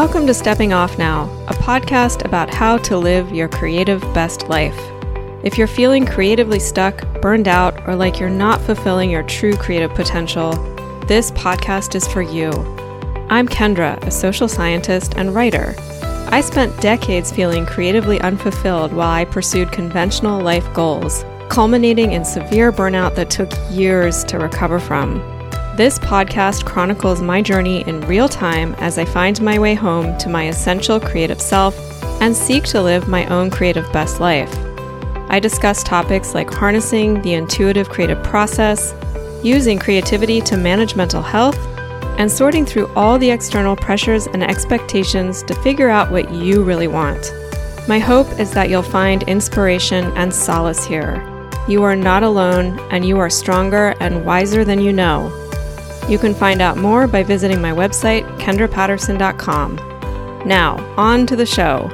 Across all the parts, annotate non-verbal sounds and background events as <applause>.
Welcome to Stepping Off Now, a podcast about how to live your creative best life. If you're feeling creatively stuck, burned out, or like you're not fulfilling your true creative potential, this podcast is for you. I'm Kendra, a social scientist and writer. I spent decades feeling creatively unfulfilled while I pursued conventional life goals, culminating in severe burnout that took years to recover from. This podcast chronicles my journey in real time as I find my way home to my essential creative self and seek to live my own creative best life. I discuss topics like harnessing the intuitive creative process, using creativity to manage mental health, and sorting through all the external pressures and expectations to figure out what you really want. My hope is that you'll find inspiration and solace here. You are not alone, and you are stronger and wiser than you know. You can find out more by visiting my website, kendrapatterson.com. Now, on to the show.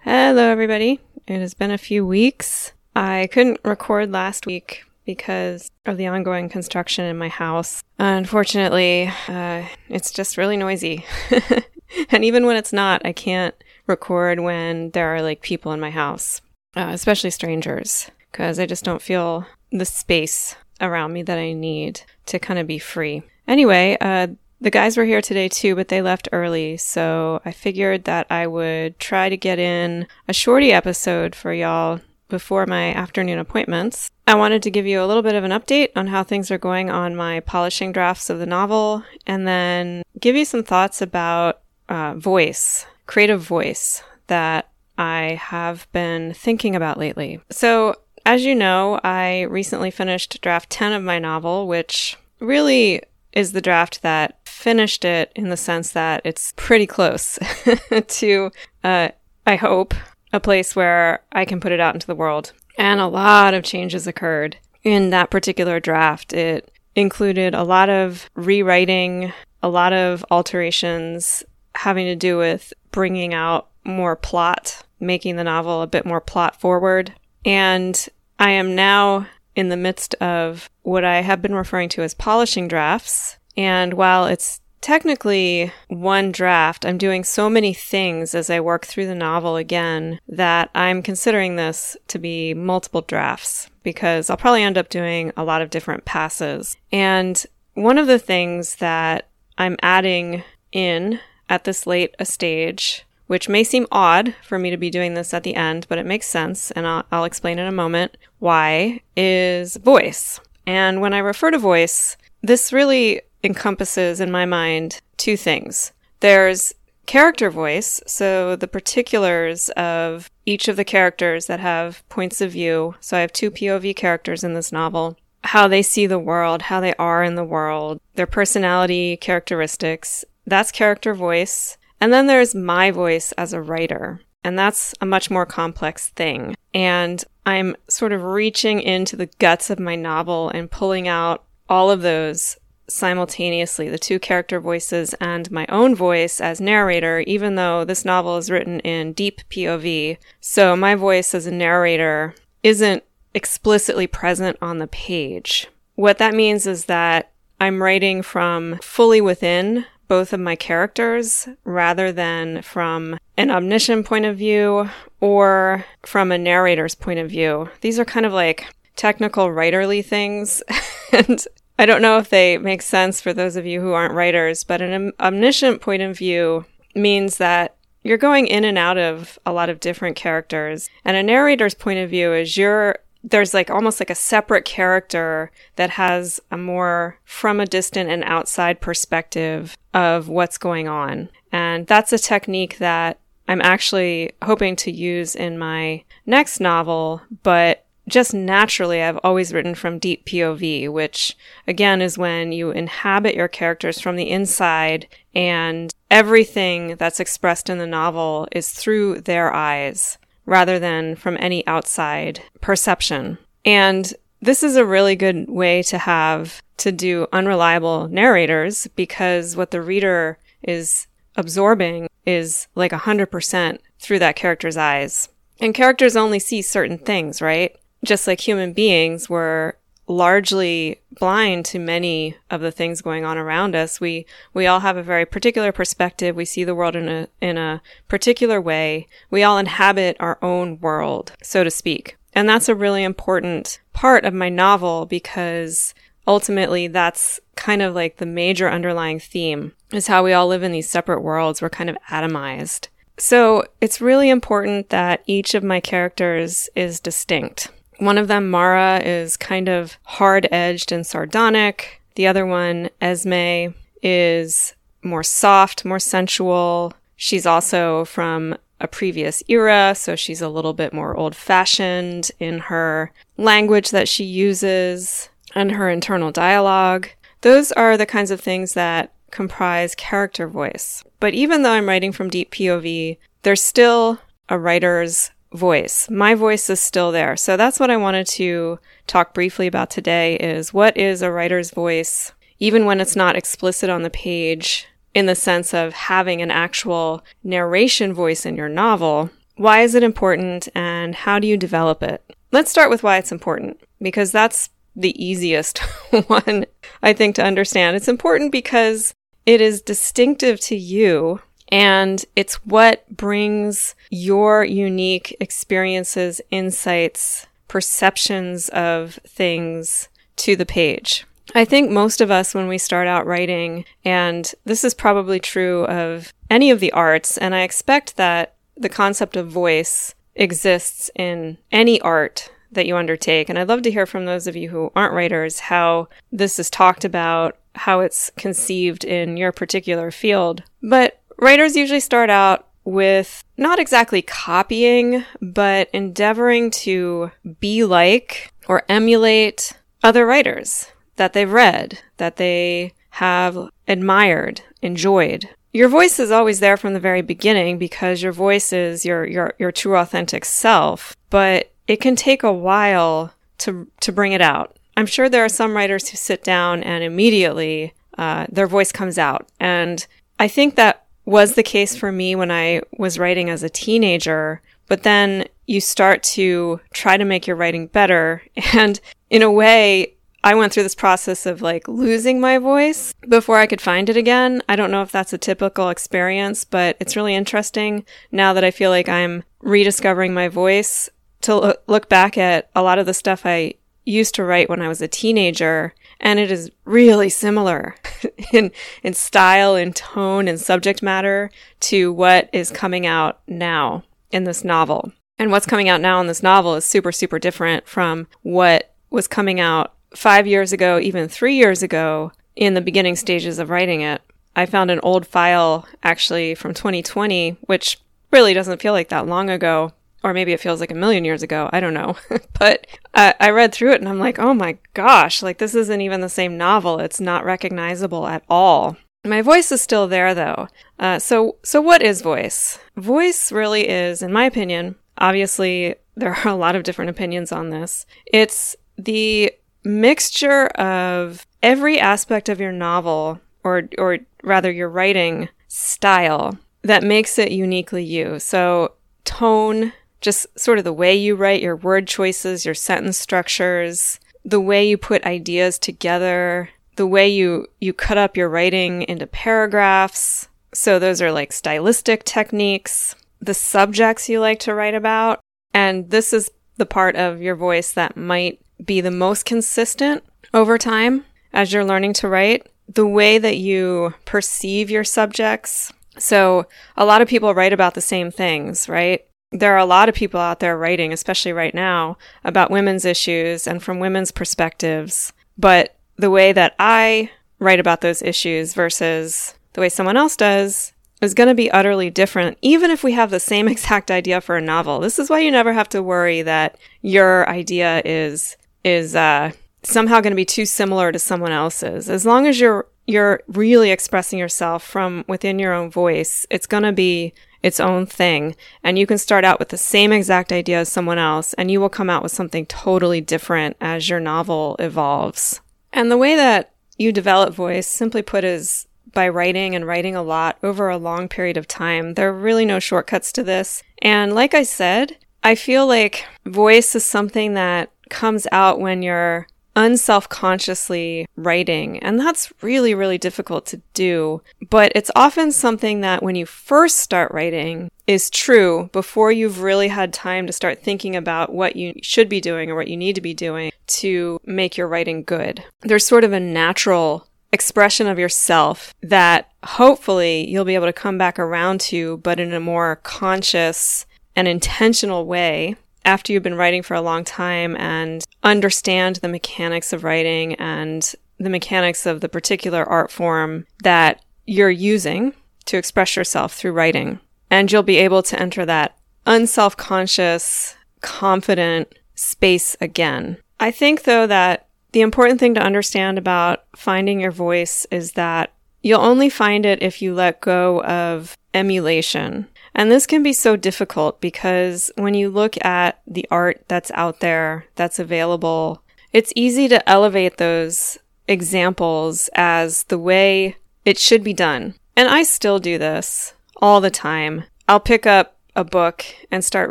Hello, everybody. It has been a few weeks. I couldn't record last week because of the ongoing construction in my house. Unfortunately, uh, it's just really noisy. <laughs> and even when it's not, I can't record when there are like people in my house uh, especially strangers, because I just don't feel the space around me that I need to kind of be free. Anyway, uh, the guys were here today too, but they left early, so I figured that I would try to get in a shorty episode for y'all before my afternoon appointments. I wanted to give you a little bit of an update on how things are going on my polishing drafts of the novel, and then give you some thoughts about uh, voice, creative voice that I have been thinking about lately. So, as you know, I recently finished draft 10 of my novel, which really is the draft that finished it in the sense that it's pretty close <laughs> to, uh, I hope, a place where I can put it out into the world. And a lot of changes occurred in that particular draft. It included a lot of rewriting, a lot of alterations having to do with bringing out more plot, making the novel a bit more plot forward. And I am now in the midst of what I have been referring to as polishing drafts. And while it's technically one draft, I'm doing so many things as I work through the novel again that I'm considering this to be multiple drafts because I'll probably end up doing a lot of different passes. And one of the things that I'm adding in at this late a stage which may seem odd for me to be doing this at the end, but it makes sense, and I'll, I'll, explain in a moment why, is voice. And when I refer to voice, this really encompasses, in my mind, two things. There's character voice, so the particulars of each of the characters that have points of view. So I have two POV characters in this novel. How they see the world, how they are in the world, their personality characteristics. That's character voice. And then there's my voice as a writer. And that's a much more complex thing. And I'm sort of reaching into the guts of my novel and pulling out all of those simultaneously the two character voices and my own voice as narrator, even though this novel is written in deep POV. So my voice as a narrator isn't explicitly present on the page. What that means is that I'm writing from fully within both of my characters rather than from an omniscient point of view or from a narrator's point of view. These are kind of like technical writerly things. <laughs> and I don't know if they make sense for those of you who aren't writers, but an omniscient point of view means that you're going in and out of a lot of different characters. And a narrator's point of view is you're there's like almost like a separate character that has a more from a distant and outside perspective of what's going on. And that's a technique that I'm actually hoping to use in my next novel, but just naturally, I've always written from deep POV, which again is when you inhabit your characters from the inside and everything that's expressed in the novel is through their eyes rather than from any outside perception. And this is a really good way to have to do unreliable narrators because what the reader is absorbing is like 100% through that character's eyes. And characters only see certain things, right? Just like human beings, we're largely blind to many of the things going on around us. We we all have a very particular perspective. We see the world in a in a particular way. We all inhabit our own world, so to speak. And that's a really important part of my novel because ultimately that's kind of like the major underlying theme is how we all live in these separate worlds. We're kind of atomized. So it's really important that each of my characters is distinct. One of them, Mara, is kind of hard edged and sardonic. The other one, Esme, is more soft, more sensual. She's also from a previous era, so she's a little bit more old fashioned in her language that she uses and her internal dialogue. Those are the kinds of things that comprise character voice. But even though I'm writing from deep POV, there's still a writer's voice. My voice is still there. So that's what I wanted to talk briefly about today is what is a writer's voice even when it's not explicit on the page in the sense of having an actual narration voice in your novel. Why is it important and how do you develop it? Let's start with why it's important because that's the easiest <laughs> one I think to understand. It's important because it is distinctive to you and it's what brings your unique experiences, insights, perceptions of things to the page. I think most of us, when we start out writing, and this is probably true of any of the arts, and I expect that the concept of voice exists in any art that you undertake. And I'd love to hear from those of you who aren't writers how this is talked about, how it's conceived in your particular field. But writers usually start out with not exactly copying, but endeavoring to be like or emulate other writers that they've read, that they have admired, enjoyed. Your voice is always there from the very beginning because your voice is your your your true authentic self, but it can take a while to to bring it out. I'm sure there are some writers who sit down and immediately uh, their voice comes out, and I think that was the case for me when I was writing as a teenager. But then you start to try to make your writing better, <laughs> and in a way, I went through this process of like losing my voice before I could find it again. I don't know if that's a typical experience, but it's really interesting now that I feel like I'm rediscovering my voice to look back at a lot of the stuff I used to write when I was a teenager, and it is really similar <laughs> in in style and tone and subject matter to what is coming out now in this novel. And what's coming out now in this novel is super super different from what was coming out five years ago, even three years ago, in the beginning stages of writing it, I found an old file actually from 2020, which really doesn't feel like that long ago, or maybe it feels like a million years ago. I don't know. <laughs> but uh, I read through it and I'm like, oh my gosh, like this isn't even the same novel. It's not recognizable at all. My voice is still there though. Uh, so, so what is voice? Voice really is, in my opinion, obviously there are a lot of different opinions on this. It's the mixture of every aspect of your novel or or rather your writing style that makes it uniquely you. So tone, just sort of the way you write, your word choices, your sentence structures, the way you put ideas together, the way you you cut up your writing into paragraphs. So those are like stylistic techniques, the subjects you like to write about, and this is the part of your voice that might be the most consistent over time as you're learning to write. The way that you perceive your subjects. So, a lot of people write about the same things, right? There are a lot of people out there writing, especially right now, about women's issues and from women's perspectives. But the way that I write about those issues versus the way someone else does is going to be utterly different, even if we have the same <laughs> exact idea for a novel. This is why you never have to worry that your idea is is uh, somehow going to be too similar to someone else's. As long as you're you're really expressing yourself from within your own voice, it's going to be its own thing. And you can start out with the same exact idea as someone else, and you will come out with something totally different as your novel evolves. And the way that you develop voice, simply put, is by writing and writing a lot over a long period of time. There are really no shortcuts to this. And like I said, I feel like voice is something that comes out when you're unself consciously writing. And that's really, really difficult to do. But it's often something that when you first start writing is true before you've really had time to start thinking about what you should be doing or what you need to be doing to make your writing good. There's sort of a natural expression of yourself that hopefully you'll be able to come back around to, but in a more conscious and intentional way after you've been writing for a long time and understand the mechanics of writing and the mechanics of the particular art form that you're using to express yourself through writing. And you'll be able to enter that unself conscious, confident space again. I think, though, that the important thing to understand about finding your voice is that you'll only find it if you let go of emulation. And this can be so difficult because when you look at the art that's out there, that's available, it's easy to elevate those examples as the way it should be done. And I still do this all the time. I'll pick up a book and start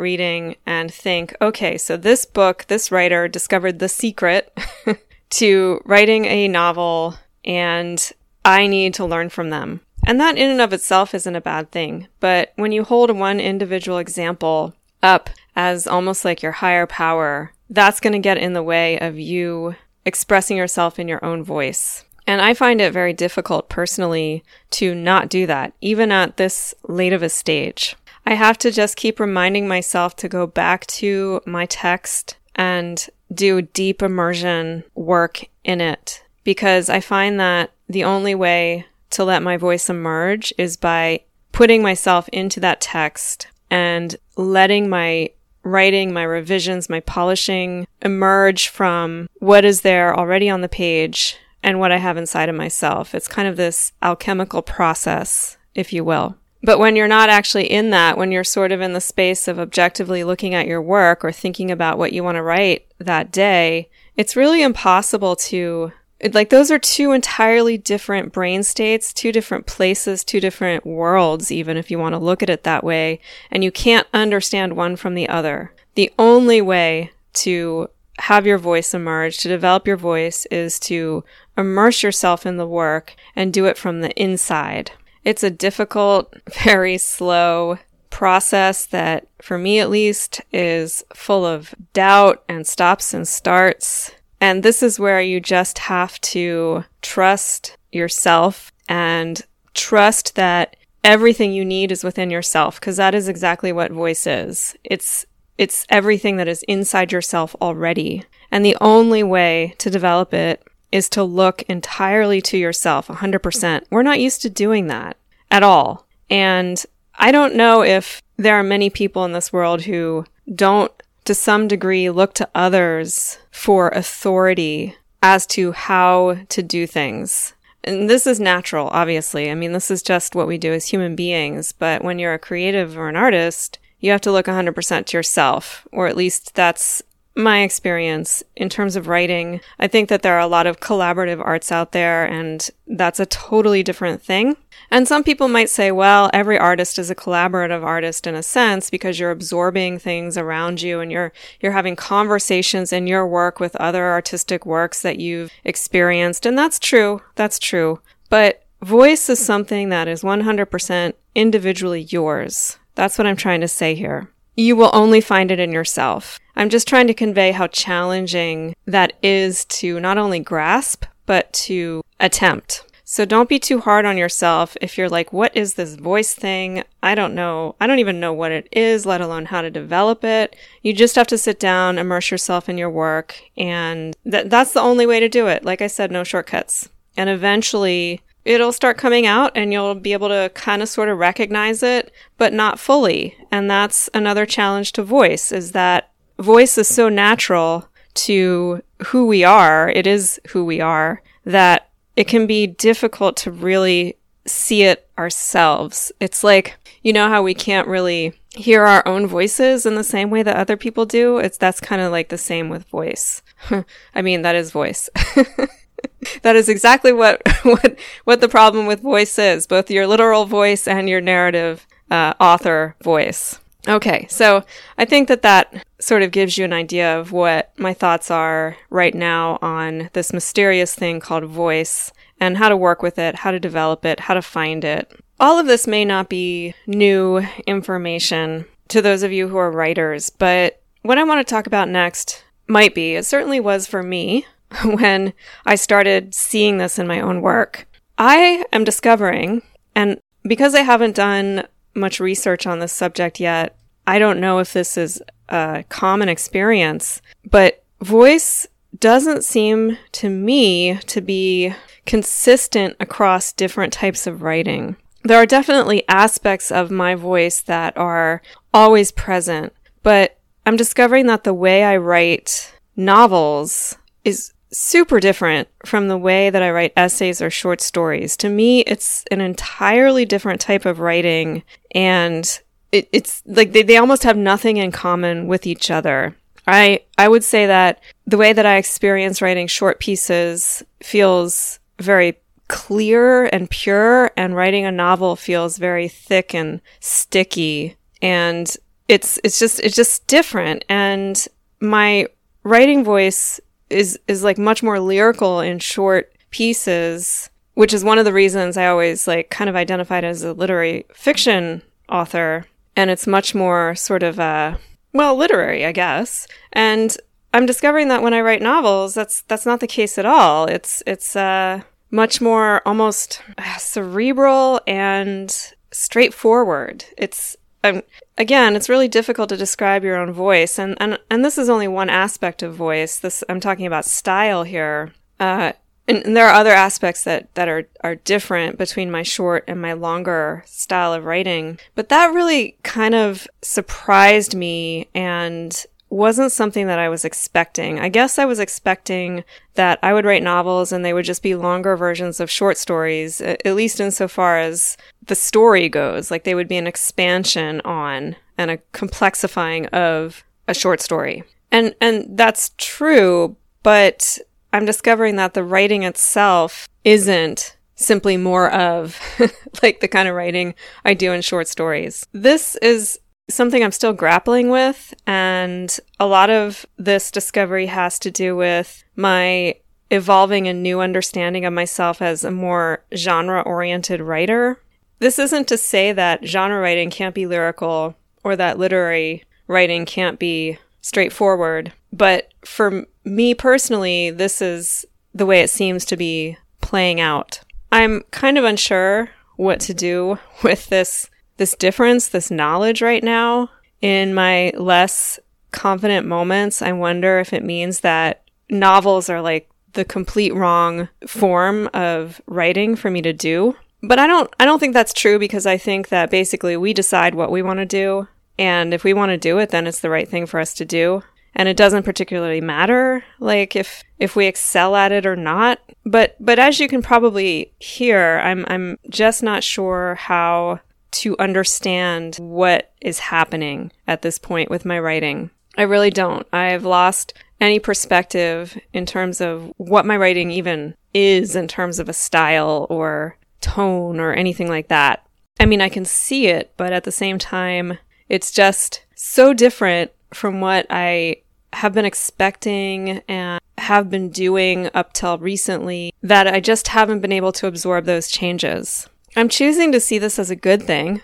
reading and think, okay, so this book, this writer discovered the secret <laughs> to writing a novel and I need to learn from them. And that in and of itself isn't a bad thing. But when you hold one individual example up as almost like your higher power, that's going to get in the way of you expressing yourself in your own voice. And I find it very difficult personally to not do that, even at this late of a stage. I have to just keep reminding myself to go back to my text and do deep immersion work in it because I find that the only way to let my voice emerge is by putting myself into that text and letting my writing, my revisions, my polishing emerge from what is there already on the page and what I have inside of myself. It's kind of this alchemical process, if you will. But when you're not actually in that, when you're sort of in the space of objectively looking at your work or thinking about what you want to write that day, it's really impossible to like those are two entirely different brain states, two different places, two different worlds, even if you want to look at it that way. And you can't understand one from the other. The only way to have your voice emerge, to develop your voice is to immerse yourself in the work and do it from the inside. It's a difficult, <laughs> very slow process that, for me at least, is full of doubt and stops and starts. And this is where you just have to trust yourself and trust that everything you need is within yourself because that is exactly what voice is. It's it's everything that is inside yourself already. And the only way to develop it is to look entirely to yourself 100%. We're not used to doing that at all. And I don't know if there are many people in this world who don't to some degree look to others for authority as to how to do things. And this is natural, obviously. I mean, this is just what we do as human beings. But when you're a creative or an artist, you have to look 100% to yourself, or at least that's my experience in terms of writing. I think that there are a lot of collaborative arts out there, and that's a totally different thing. And some people might say, well, every artist is a collaborative artist in a sense because you're absorbing things around you and you're you're having conversations in your work with other artistic works that you've experienced. And that's true. That's true. But voice is something that is 100% individually yours. That's what I'm trying to say here you will only find it in yourself. I'm just trying to convey how challenging that is to not only grasp, but to attempt. So don't be too hard on yourself if you're like, what is this voice thing? I don't know. I don't even know what it is, let alone how to develop it. You just have to sit down, immerse yourself in your work, and th- that's the only way to do it. Like I said, no shortcuts. And eventually it'll start coming out and you'll be able to kind of sort of recognize it, but not fully. And that's another challenge to voice is that voice is so natural to who we are. It is who we are that it can be difficult to really see it ourselves. It's like, you know how we can't really hear our own voices in the same way that other people do? It's that's kind of like the same with voice. <laughs> I mean, that is voice. <laughs> <laughs> that is exactly what, <laughs> what what the problem with voice is, both your literal voice and your narrative uh, author voice. Okay, so I think that that sort of gives you an idea of what my thoughts are right now on this mysterious thing called voice and how to work with it, how to develop it, how to find it. All of this may not be new information to those of you who are writers, but what I want to talk about next might be, it certainly was for me <laughs> when I started seeing this in my own work. I am discovering, and because I haven't done much research on this subject yet. I don't know if this is a common experience, but voice doesn't seem to me to be consistent across different types of writing. There are definitely aspects of my voice that are always present, but I'm discovering that the way I write novels is super different from the way that I write essays or short stories. To me, it's an entirely different type of writing, and it, it's like they, they almost have nothing in common with each other. I I would say that the way that I experience writing short pieces feels very clear and pure, and writing a novel feels very thick and sticky, and it's it's just it's just different. And my writing voice is is like much more lyrical in short pieces, which is one of the reasons I always like kind of identified as a literary fiction author, and it's much more sort of uh well, literary, I guess. And I'm discovering that when I write novels, that's that's not the case at all. It's it's uh much more almost uh, cerebral and straightforward. It's um, again, it's really difficult to describe your own voice, and and and this is only one aspect of voice. This I'm talking about style here. Uh, and, and, there are other aspects that that are are different between my short and my longer style of writing. But that really kind of surprised me and wasn't something that I was expecting. I guess I was expecting that I would write novels and they would just be longer versions of short stories, at least insofar as the story goes. Like they would be an expansion on and a complexifying of a short story. And, and that's true, but I'm discovering that the writing itself isn't simply more of <laughs> like the kind of writing I do in short stories. This is something I'm still grappling with. And a lot of this discovery has to do with my evolving a new understanding of myself as a more genre oriented writer. This isn't to say that genre writing can't be lyrical or that literary writing can't be straightforward. But for me personally, this is the way it seems to be playing out. I'm kind of unsure what to do <laughs> with this this difference, this knowledge right now in my less confident moments. I wonder if it means that novels are like the complete wrong form of writing for me to do. But I don't I don't think that's true because I think that basically we decide what we want to do and if we want to do it then it's the right thing for us to do. And it doesn't particularly matter like if if we excel at it or not. But but as you can probably hear, I'm I'm just not sure how to understand what is happening at this point with my writing. I really don't. I've lost any perspective in terms of what my writing even is in terms of a style or tone or anything like that. I mean, I can see it, but at the same time, it's just so different from what I have been expecting and have been doing up till recently that I just haven't been able to absorb those changes. I'm choosing to see this as a good thing.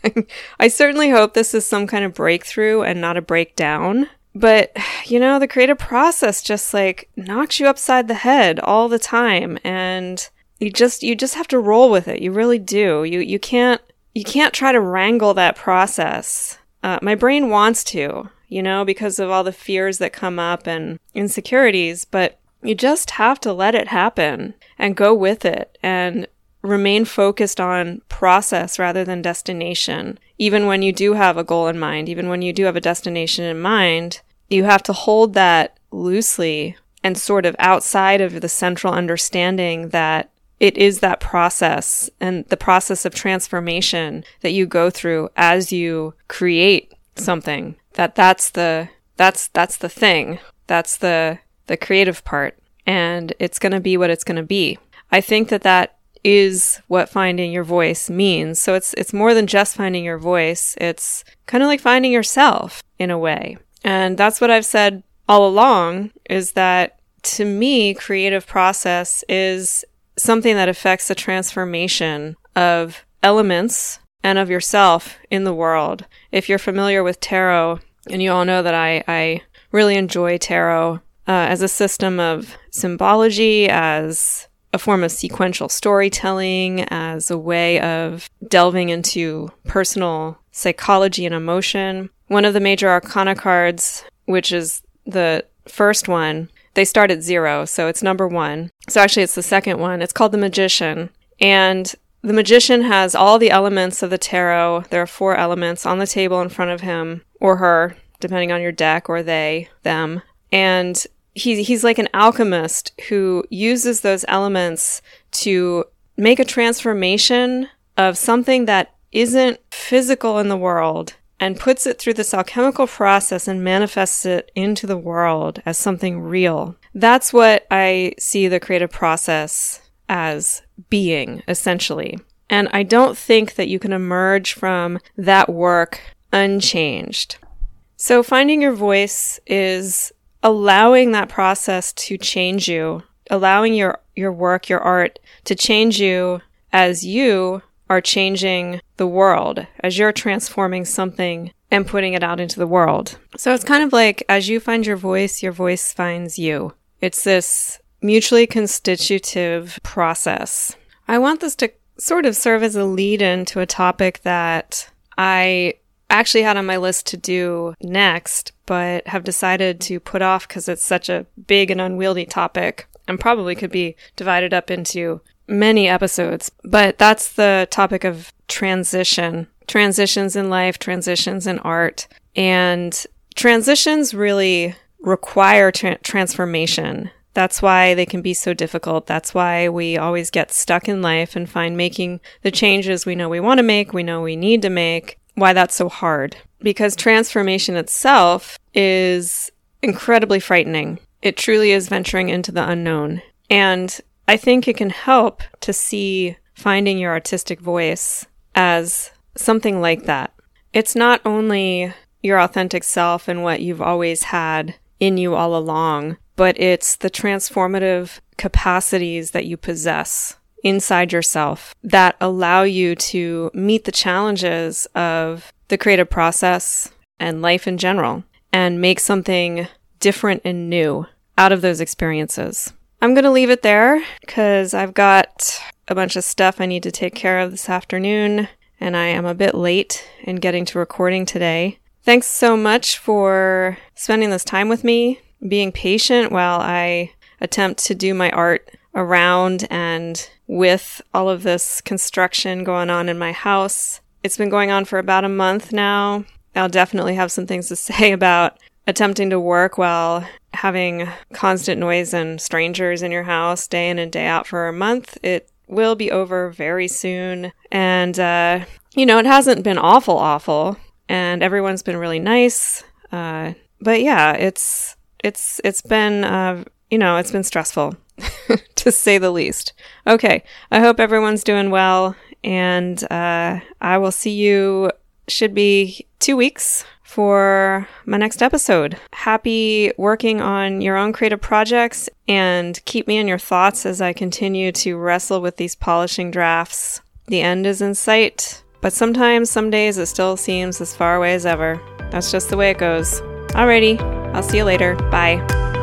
<laughs> I certainly hope this is some kind of breakthrough and not a breakdown. But, you know, the creative process just like knocks you upside the head all the time and you just you just have to roll with it. You really do. You you can't you can't try to wrangle that process. Uh, my brain wants to, you know, because of all the fears that come up and insecurities, but you just have to let it happen and go with it and remain focused on process rather than destination. Even when you do have a goal in mind, even when you do have a destination in mind, you have to hold that loosely and sort of outside of the central understanding that it is that process and the process of transformation that you go through as you create something that that's the that's that's the thing. That's the the creative part. And it's going to be what it's going to be. I think that that is what finding your voice means. So it's it's more than just finding your voice. It's kind of like finding yourself in a way. And that's what I've said all along is that to me creative process is something that affects the transformation of elements and of yourself in the world. If you're familiar with tarot, and you all know that I, I really enjoy tarot uh, as a system of symbology, as a form of sequential storytelling, as a way of delving into personal psychology and emotion. One of the major arcana cards, which is the first one, they start at zero, so it's number one. So actually, it's the second one. It's called the Magician. And the magician has all the elements of the tarot. There are four elements on the table in front of him or her, depending on your deck, or they, them. And he, he's like an alchemist who uses those elements to make a transformation of something that isn't physical in the world and puts it through this alchemical process and manifests it into the world as something real. That's what I see the creative process as being, essentially. And I don't think that you can emerge from that work unchanged. So finding your voice is allowing that process to change you, allowing your, your work, your art to change you as you are changing the world, as you're transforming something and putting it out into the world. So it's kind of like as you find your voice, your voice finds you. It's this mutually constitutive process. I want this to sort of serve as a lead in to a topic that I actually had on my list to do next, but have decided to put off because it's such a big and unwieldy topic and probably could be divided up into many episodes. But that's the topic of transition transitions in life, transitions in art. And transitions really require tra- transformation. That's why they can be so difficult. That's why we always get stuck in life and find making the changes we know we want to make, we know we need to make, why that's so hard. Because transformation itself is incredibly frightening. It truly is venturing into the unknown. And I think it can help to see finding your artistic voice as something like that. It's not only your authentic self and what you've always had in you all along, but it's the transformative capacities that you possess inside yourself that allow you to meet the challenges of the creative process and life in general and make something different and new out of those experiences. I'm going to leave it there because I've got a bunch of stuff I need to take care of this afternoon and I am a bit late in getting to recording today. Thanks so much for spending this time with me, being patient while I attempt to do my art around and with all of this construction going on in my house. It's been going on for about a month now. I'll definitely have some things to <laughs> say about attempting to work while having constant noise and strangers in your house day in and day out for a month. It will be over very soon. And, uh, you know, it hasn't been awful, awful. And everyone's been really nice. Uh, but yeah, it's, it's, it's been, uh, you know, it's been stressful <laughs> <laughs> to say the least. Okay. I hope everyone's doing well. And, uh, I will see you, should be two weeks for my next episode. Happy working on your own creative projects and keep me in your thoughts as I continue to wrestle with these polishing drafts. The end is in sight, but sometimes, some days, it still seems as far away as ever. That's just the way it goes. Alrighty, I'll see you later. Bye.